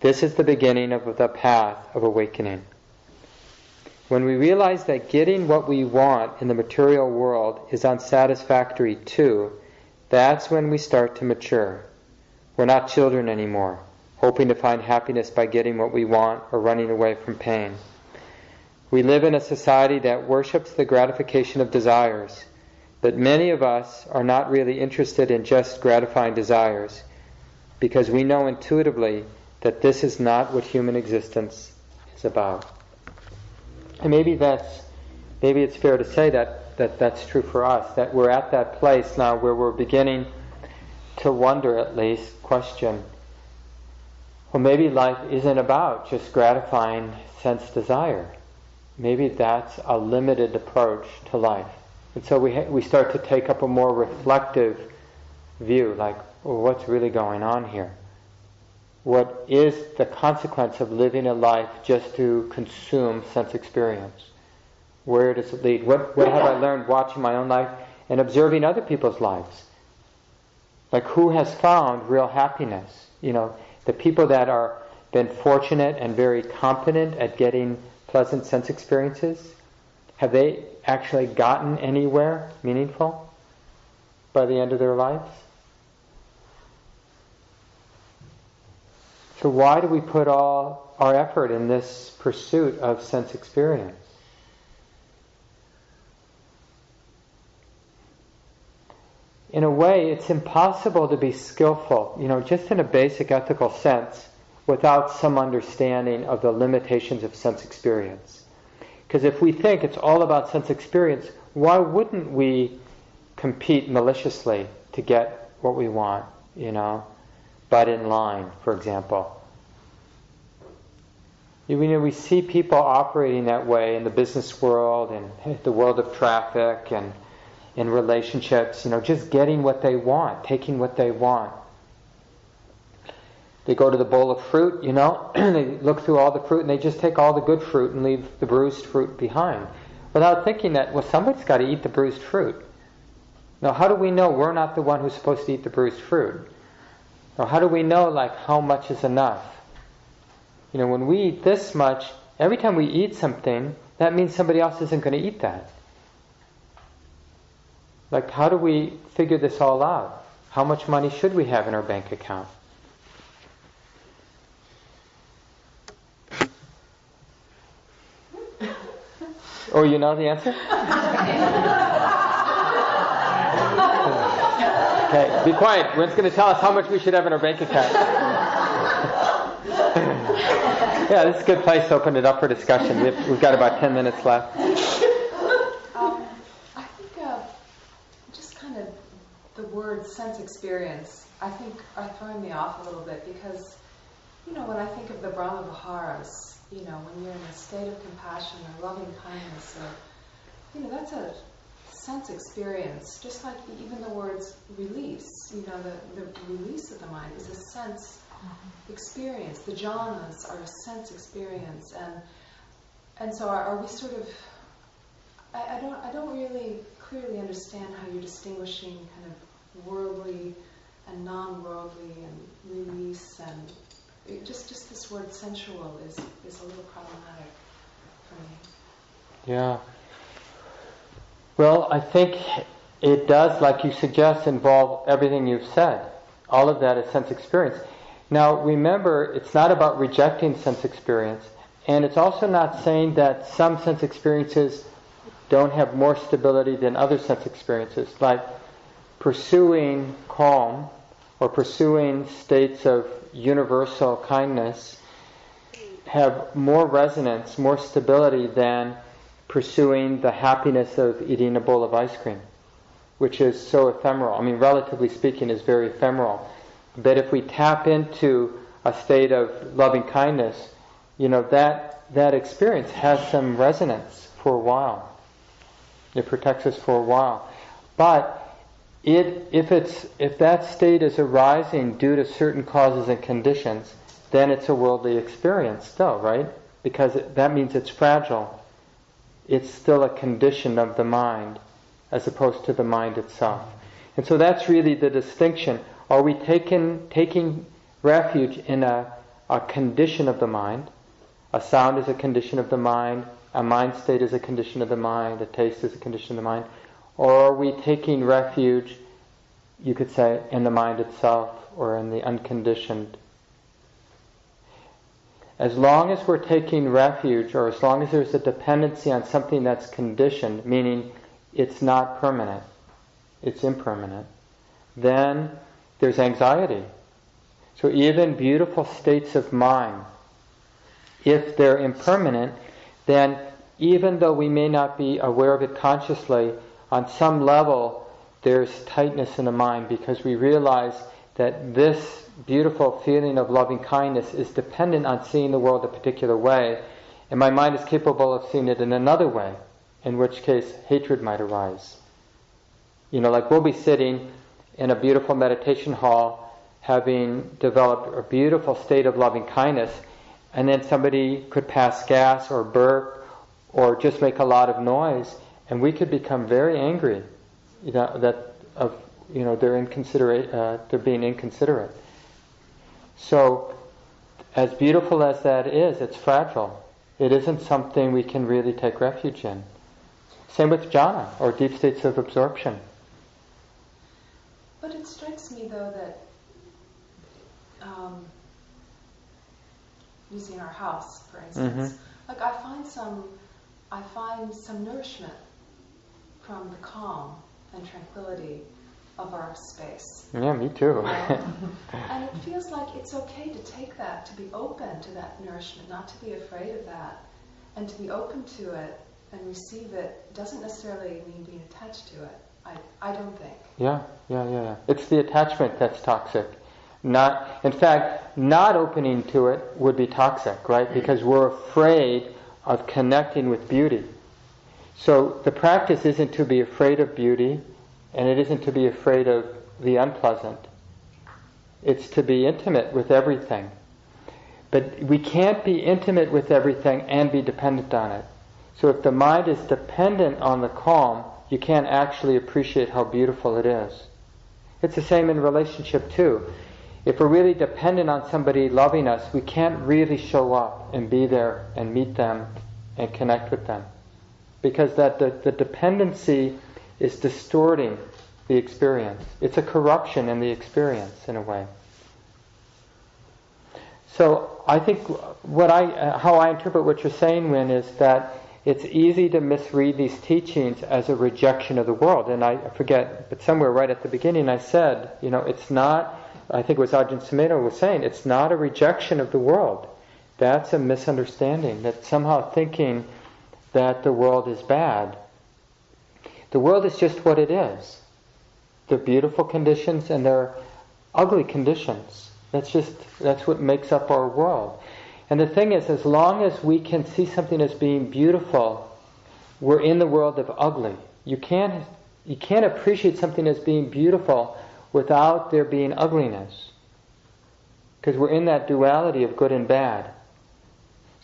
This is the beginning of the path of awakening. When we realize that getting what we want in the material world is unsatisfactory too, that's when we start to mature. We're not children anymore, hoping to find happiness by getting what we want or running away from pain. We live in a society that worships the gratification of desires but many of us are not really interested in just gratifying desires because we know intuitively that this is not what human existence is about. And maybe that's maybe it's fair to say that, that that's true for us, that we're at that place now where we're beginning to wonder at least, question, well maybe life isn't about just gratifying sense desire. maybe that's a limited approach to life. And so we, ha- we start to take up a more reflective view, like, well, what's really going on here? What is the consequence of living a life just to consume sense experience? Where does it lead? What, what have I learned watching my own life and observing other people's lives? Like, who has found real happiness? You know, the people that are been fortunate and very competent at getting pleasant sense experiences, have they actually gotten anywhere meaningful by the end of their lives? So why do we put all our effort in this pursuit of sense experience? In a way, it's impossible to be skillful, you know, just in a basic ethical sense, without some understanding of the limitations of sense experience. Because if we think it's all about sense experience, why wouldn't we compete maliciously to get what we want, you know? But in line, for example. You know, we see people operating that way in the business world and the world of traffic and in relationships, you know, just getting what they want, taking what they want. They go to the bowl of fruit, you know, *clears throat* they look through all the fruit and they just take all the good fruit and leave the bruised fruit behind without thinking that, well, somebody's got to eat the bruised fruit. Now, how do we know we're not the one who's supposed to eat the bruised fruit? Or how do we know, like, how much is enough? You know, when we eat this much, every time we eat something, that means somebody else isn't going to eat that. Like, how do we figure this all out? How much money should we have in our bank account? Oh, you know the answer? okay, be quiet. Wynn's going to tell us how much we should have in our bank account. *laughs* yeah, this is a good place to open it up for discussion. We've, we've got about 10 minutes left. Um, I think uh, just kind of the word sense experience, I think, are throwing me off a little bit because, you know, when I think of the Brahma Viharas, you know, when you're in a state of compassion or loving kindness, or, you know, that's a sense experience. Just like the, even the words release, you know, the, the release of the mind is a sense mm-hmm. experience. The jhanas are a sense experience, and and so are, are we sort of? I, I don't I don't really clearly understand how you're distinguishing kind of worldly and non-worldly and release and just just this word sensual is is a little problematic for me. Yeah. Well, I think it does, like you suggest, involve everything you've said. All of that is sense experience. Now, remember, it's not about rejecting sense experience, and it's also not saying that some sense experiences don't have more stability than other sense experiences. Like pursuing calm or pursuing states of universal kindness have more resonance, more stability than pursuing the happiness of eating a bowl of ice cream, which is so ephemeral. I mean, relatively speaking, is very ephemeral. But if we tap into a state of loving kindness, you know, that, that experience has some resonance for a while. It protects us for a while. But it, if, it's, if that state is arising due to certain causes and conditions, then it's a worldly experience still, right? Because it, that means it's fragile. It's still a condition of the mind as opposed to the mind itself. And so that's really the distinction. Are we taking, taking refuge in a, a condition of the mind? A sound is a condition of the mind, a mind state is a condition of the mind, a taste is a condition of the mind. Or are we taking refuge, you could say, in the mind itself or in the unconditioned? As long as we're taking refuge, or as long as there's a dependency on something that's conditioned, meaning it's not permanent, it's impermanent, then there's anxiety. So even beautiful states of mind, if they're impermanent, then even though we may not be aware of it consciously, on some level, there's tightness in the mind because we realize that this beautiful feeling of loving kindness is dependent on seeing the world a particular way. And my mind is capable of seeing it in another way, in which case hatred might arise. You know, like we'll be sitting in a beautiful meditation hall, having developed a beautiful state of loving kindness, and then somebody could pass gas or burp or just make a lot of noise, and we could become very angry you know, that of you know they're inconsiderate, uh, they're being inconsiderate. So, as beautiful as that is, it's fragile. It isn't something we can really take refuge in. Same with jhana or deep states of absorption. But it strikes me though that um, using our house, for instance, mm-hmm. like I find some, I find some nourishment from the calm and tranquility of our space. Yeah, me too. *laughs* and it *laughs* feels like it's okay to take that, to be open to that nourishment, not to be afraid of that, and to be open to it and receive it doesn't necessarily mean being attached to it. I, I don't think. Yeah, yeah, yeah, yeah. It's the attachment that's toxic. Not, in fact, not opening to it would be toxic, right? Mm-hmm. Because we're afraid of connecting with beauty. So the practice isn't to be afraid of beauty, and it isn't to be afraid of the unpleasant. It's to be intimate with everything. But we can't be intimate with everything and be dependent on it. So if the mind is dependent on the calm, you can't actually appreciate how beautiful it is. It's the same in relationship too. If we're really dependent on somebody loving us, we can't really show up and be there and meet them and connect with them. Because that the, the dependency is distorting the experience. It's a corruption in the experience in a way. So I think what I, uh, how I interpret what you're saying, Wynn, is that it's easy to misread these teachings as a rejection of the world. And I forget, but somewhere right at the beginning I said, you know, it's not, I think it was Ajahn Sumedho was saying, it's not a rejection of the world. That's a misunderstanding, that somehow thinking that the world is bad. The world is just what it is. There are beautiful conditions and there are ugly conditions. That's just, that's what makes up our world. And the thing is, as long as we can see something as being beautiful, we're in the world of ugly. You can't, you can't appreciate something as being beautiful without there being ugliness. Because we're in that duality of good and bad.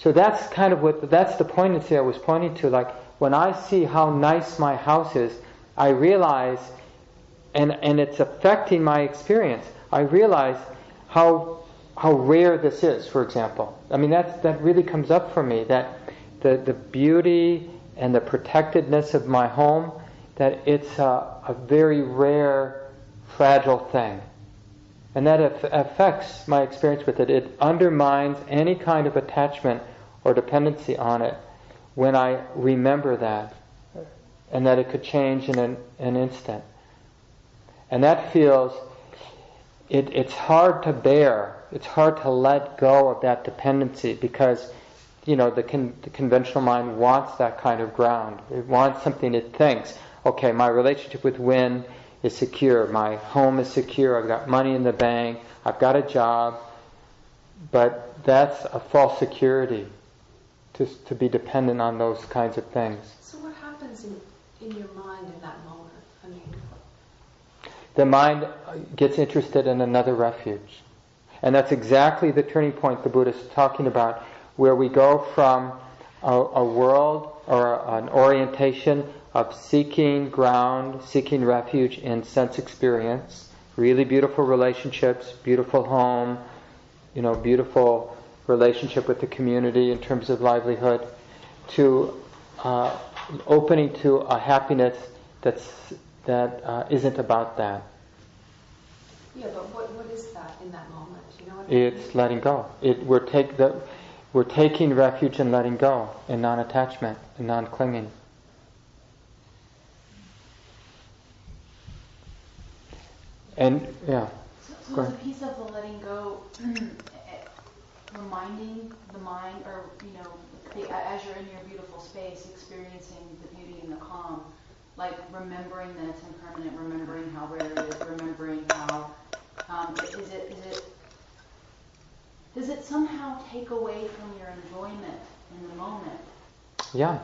So that's kind of what, that's the poignancy I was pointing to. Like, when I see how nice my house is, I realize, and, and it's affecting my experience, I realize how how rare this is, for example. I mean, that that really comes up for me, that the, the beauty and the protectedness of my home, that it's a, a very rare, fragile thing. And that affects my experience with it. It undermines any kind of attachment or dependency on it when I remember that, and that it could change in an, an instant. And that feels, it, it's hard to bear it's hard to let go of that dependency because, you know, the, con- the conventional mind wants that kind of ground. It wants something it thinks, okay, my relationship with Wynn is secure, my home is secure, I've got money in the bank, I've got a job, but that's a false security to, to be dependent on those kinds of things. So what happens in, in your mind in that moment? I mean, the mind gets interested in another refuge. And that's exactly the turning point the Buddha is talking about, where we go from a, a world or an orientation of seeking ground, seeking refuge in sense experience, really beautiful relationships, beautiful home, you know, beautiful relationship with the community in terms of livelihood, to uh, opening to a happiness that's that uh, not about that. Yeah, but what, what is that in that moment? You know It's letting go. It, we're, take the, we're taking refuge in letting go, in non attachment, in non clinging. And, yeah. So, so there's a piece of the letting go, *clears throat* reminding the mind, or, you know, the, as you're in your beautiful space, experiencing the beauty and the calm, like remembering that it's impermanent, remembering how rare it is, remembering how, um, is it, is it does it somehow take away from your enjoyment in the moment. Yeah.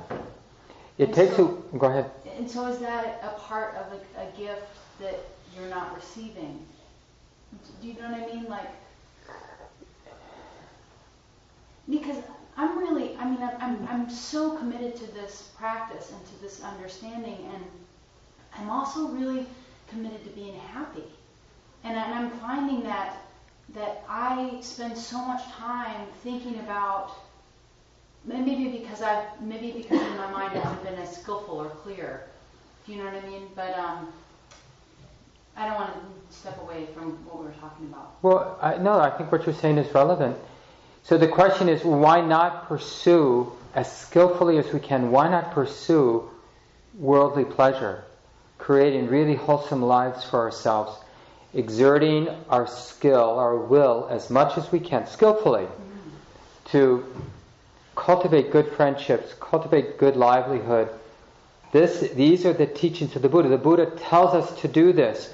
It And takes so- a. Go ahead. And so is that a part of a, a gift that you're not receiving? Do you know what I mean? Like, because I'm really, I mean, I'm, I'm, so committed to this practice and to this understanding, and I'm also really committed to being happy. And, I'm finding that that I spend so much time thinking about maybe because I've maybe because in my mind I haven't been as skillful or clear. You know what I mean? But um, I don't want to step away from what we were talking about. Well, I, no, I think what you're saying is relevant. So the question is, why not pursue as skillfully as we can? Why not pursue worldly pleasure, creating really wholesome lives for ourselves, exerting our skill, our will, as much as we can, skillfully, to cultivate good friendships, cultivate good livelihood. This, these are the teachings of the Buddha. The Buddha tells us to do this.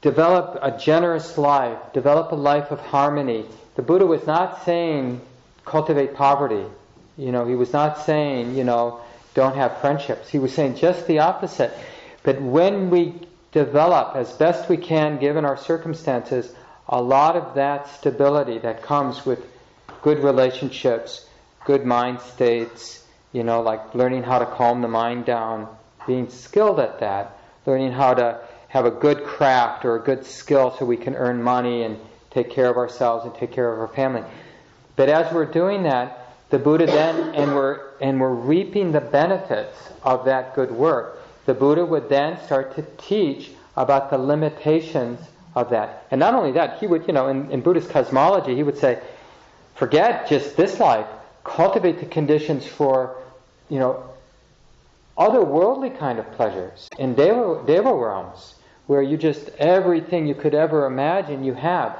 Develop a generous life, develop a life of harmony. The Buddha was not saying cultivate poverty. You know, he was not saying, you know, don't have friendships. He was saying just the opposite. But when we develop, as best we can given our circumstances, a lot of that stability that comes with good relationships, good mind states, you know, like learning how to calm the mind down, being skilled at that, learning how to have a good craft or a good skill so we can earn money and take care of ourselves and take care of our family. But as we're doing that, the Buddha then, and we're, and we're reaping the benefits of that good work, the Buddha would then start to teach about the limitations of that. And not only that, he would, you know, in, in Buddhist cosmology, he would say, forget just this life, cultivate the conditions for, you know, otherworldly kind of pleasures in Deva, Deva realms, where you just, everything you could ever imagine you have.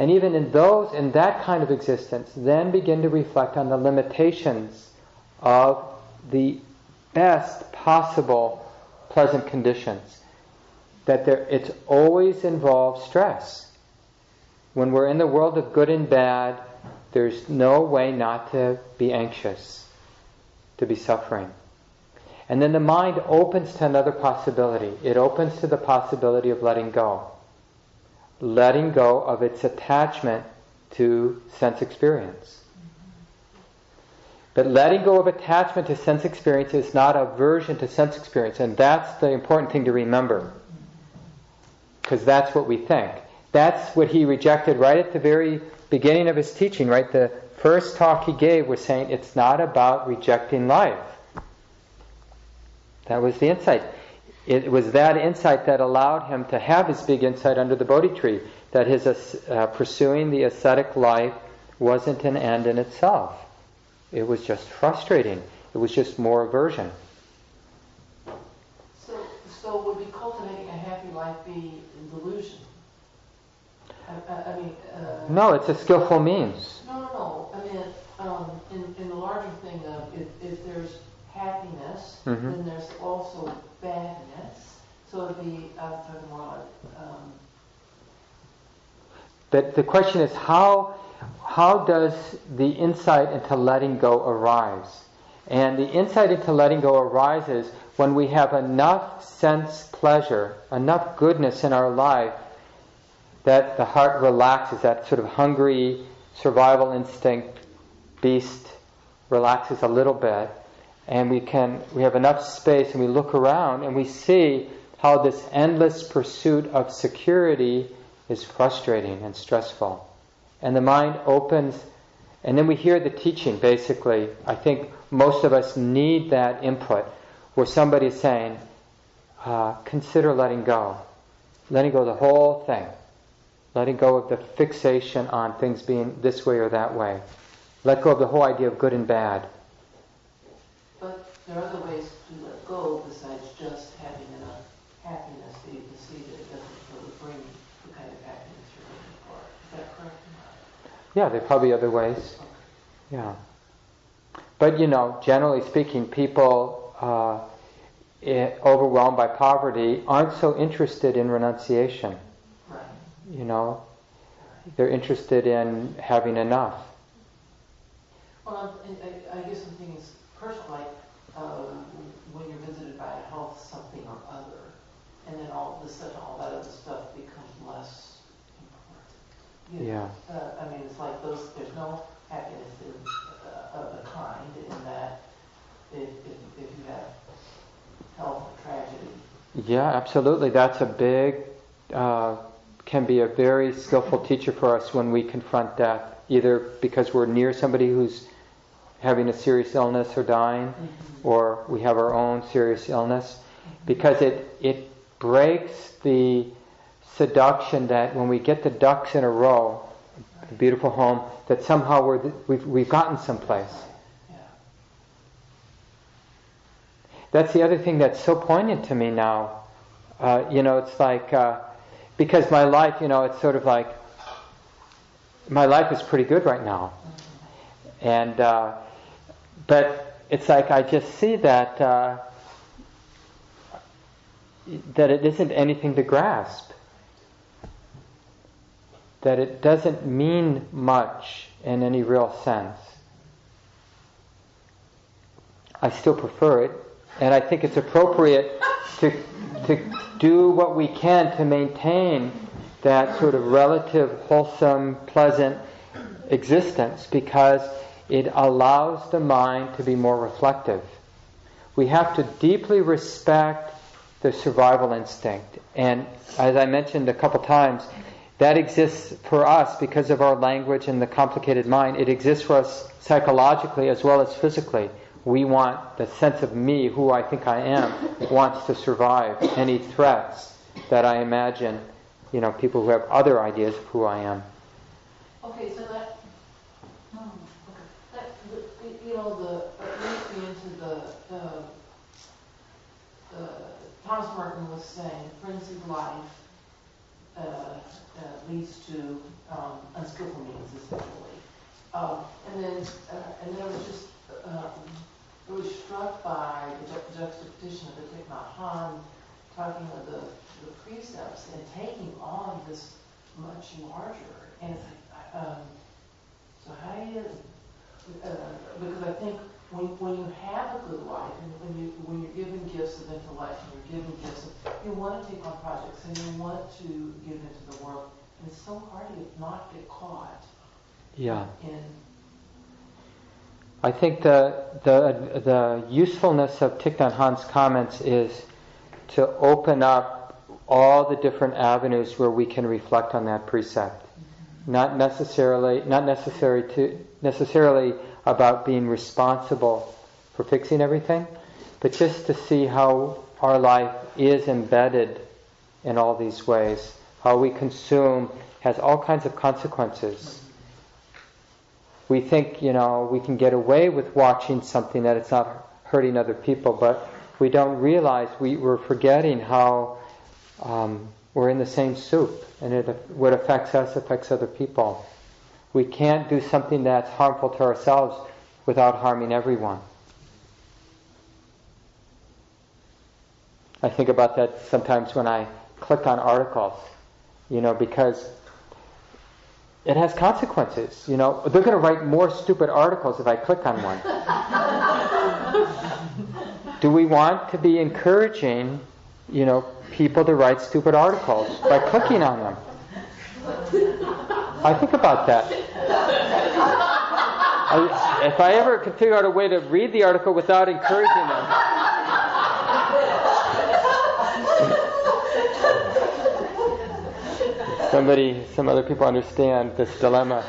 And even in those, in that kind of existence, then begin to reflect on the limitations of the best possible pleasant conditions. That there, it's always involves stress. When we're in the world of good and bad, there's no way not to be anxious, to be suffering. And then the mind opens to another possibility. It opens to the possibility of letting go. Letting go of its attachment to sense experience. But letting go of attachment to sense experience is not aversion to sense experience, and that's the important thing to remember. Because that's what we think. That's what he rejected right at the very beginning of his teaching, right? The first talk he gave was saying it's not about rejecting life. That was the insight. It was that insight that allowed him to have his big insight under the Bodhi tree, that his uh, pursuing the ascetic life wasn't an end in itself. It was just frustrating. It was just more aversion. So, so would be cultivating a happy life be delusion? I, I, I mean, uh, No, it's a skillful means. no, no, no. I mean, um, in, in the larger thing of if, if there's happiness, Mhm. then there's also badness. So it'd be, I was talking more like, um, But the question is how how does the insight into letting go arise? And the insight into letting go arises when we have enough sense pleasure, enough goodness in our life that the heart relaxes, that sort of hungry survival instinct beast relaxes a little bit and we can we have enough space and we look around and we see how this endless pursuit of security is frustrating and stressful. And the mind opens, and then we hear the teaching basically. I think most of us need that input where somebody is saying, uh, consider letting go. Letting go of the whole thing. Letting go of the fixation on things being this way or that way. Let go of the whole idea of good and bad. But there are other ways to let go besides just having enough happiness that you can see that it doesn't really bring the kind of happiness you're looking for. Is that correct? Yeah, there are probably other ways. Yeah. But you know, generally speaking, people uh, i- overwhelmed by poverty aren't so interested in renunciation. Right. You know, they're interested in having enough. Well, and I, I guess the thing is personal, like, uh, when you're visited by a health something or other, and then all of a sudden all that other stuff becomes less important. You know? Yeah. Uh, I mean, it's like those, there's no happiness in, uh, of a kind in that if, if, if you have health or tragedy. Yeah, absolutely. That's a big, uh, can be a very skillful teacher for us when we confront death, either because we're near somebody who's having a serious illness or dying, or we have our own serious illness, because it, it breaks the seduction that when we get the ducks in a row, a beautiful home, that somehow we're, th- we've, we've gotten someplace. Yeah. That's the other thing that's so poignant to me now. Uh, you know, it's like, uh, because my life, you know, it's sort of like, my life is pretty good right now. And, uh, but it's like I just see that, uh, that it isn't anything to grasp. That it doesn't mean much in any real sense. I still prefer it, and I think it's appropriate to, to do what we can to maintain that sort of relative, wholesome, pleasant existence because it allows the mind to be more reflective. We have to deeply respect the survival instinct, and as I mentioned a couple times, that exists for us because of our language and the complicated mind. It exists for us psychologically as well as physically. We want the sense of me, who I think I am, wants to survive any threats that I imagine, you know, people who have other ideas of who I am. Okay, so that, hmm, okay, that, the- you know, the, it leads me the, Thomas Merton was saying, frenzied life, uh, uh, leads to, um, unskillful means essentially. Um, and then, uh, and then I was just, um, was struck by the ju- juxtaposition of the Thich Hanh talking of the, the precepts and taking on this much larger. And um, so how do you, uh, because I think when, when you have a good life and when you, when you're given gifts of intellect and you're given gifts of, you want to take on projects and you want to give into the world. And it's so hard to not get caught Yeah. in, I think the, the, the usefulness of Thich Nhat Hanh's comments is to open up all the different avenues where we can reflect on that precept. Mm-hmm. Not necessarily, not necessary to, necessarily about being responsible for fixing everything, but just to see how our life is embedded in all these ways. How we consume has all kinds of consequences we think, you know, we can get away with watching something that it's not hurting other people, but we don't realize we, we're forgetting how um, we're in the same soup, and it, what affects us affects other people. We can't do something that's harmful to ourselves without harming everyone. I think about that sometimes when I click on articles, you know, because it has consequences. You know, they're going to write more stupid articles if I click on one. Do we want to be encouraging, you know, people to write stupid articles by clicking on them? I think about that. I, if I ever could figure out a way to read the article without encouraging them. Somebody, some other people understand this dilemma.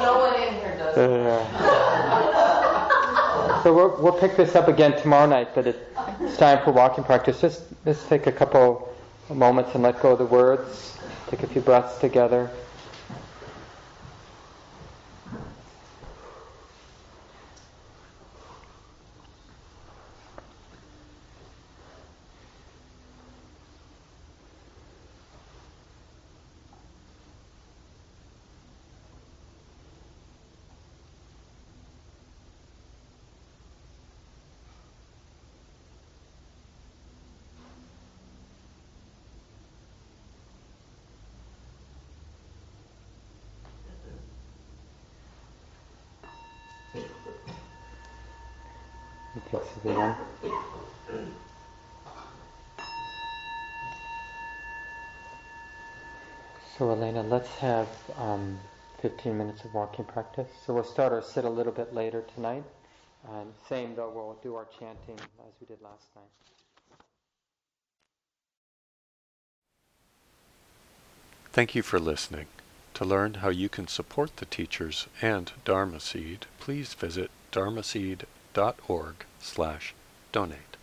no one in here does. Uh, so we'll, we'll pick this up again tomorrow night, but it's time for walking practice. Just, just take a couple moments and let go of the words. Take a few breaths together. Have um, 15 minutes of walking practice. So we'll start our sit a little bit later tonight. Same though, we'll do our chanting as we did last night. Thank you for listening. To learn how you can support the teachers and Dharma Seed, please visit dharma dharmaseed.org slash donate.